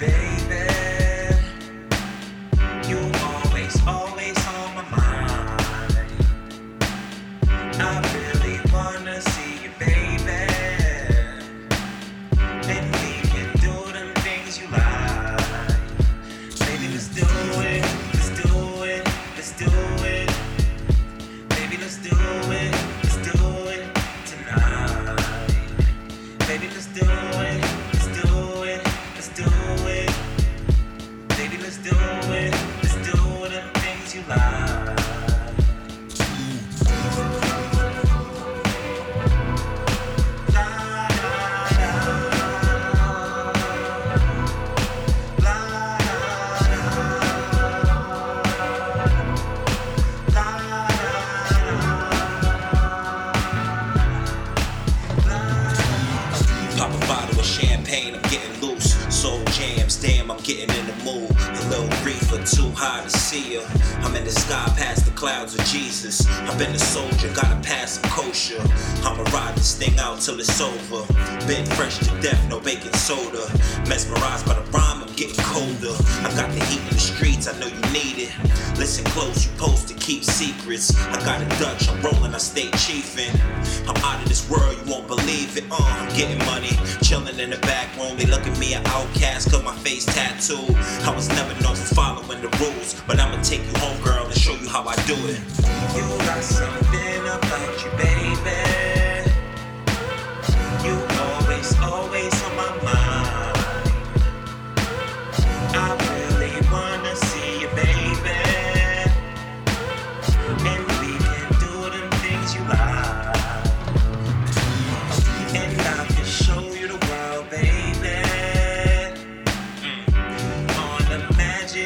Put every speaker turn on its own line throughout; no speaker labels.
baby. pain, I'm getting loose. Soul jams, damn, I'm getting in the mood. A little reefer, too high to see ya. I'm in the sky past the clouds of Jesus. I've been a soldier, gotta pass a kosher. I'ma ride this thing out till it's over. Been fresh to death, no baking soda. Mesmerized by the rhyme, I'm getting colder. I got the heat in the streets, I know you need it. Listen close, you supposed to keep secrets. I got a Dutch, I'm rolling, I stay chiefin'. I'm out of this world, you won't believe it. Uh, I'm getting money in the back room. They look at me an outcast, cause my face tattooed. I was never known for following the rules, but I'ma take you home, girl, and show you how I do it.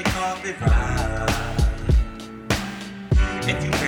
Coffee it. If you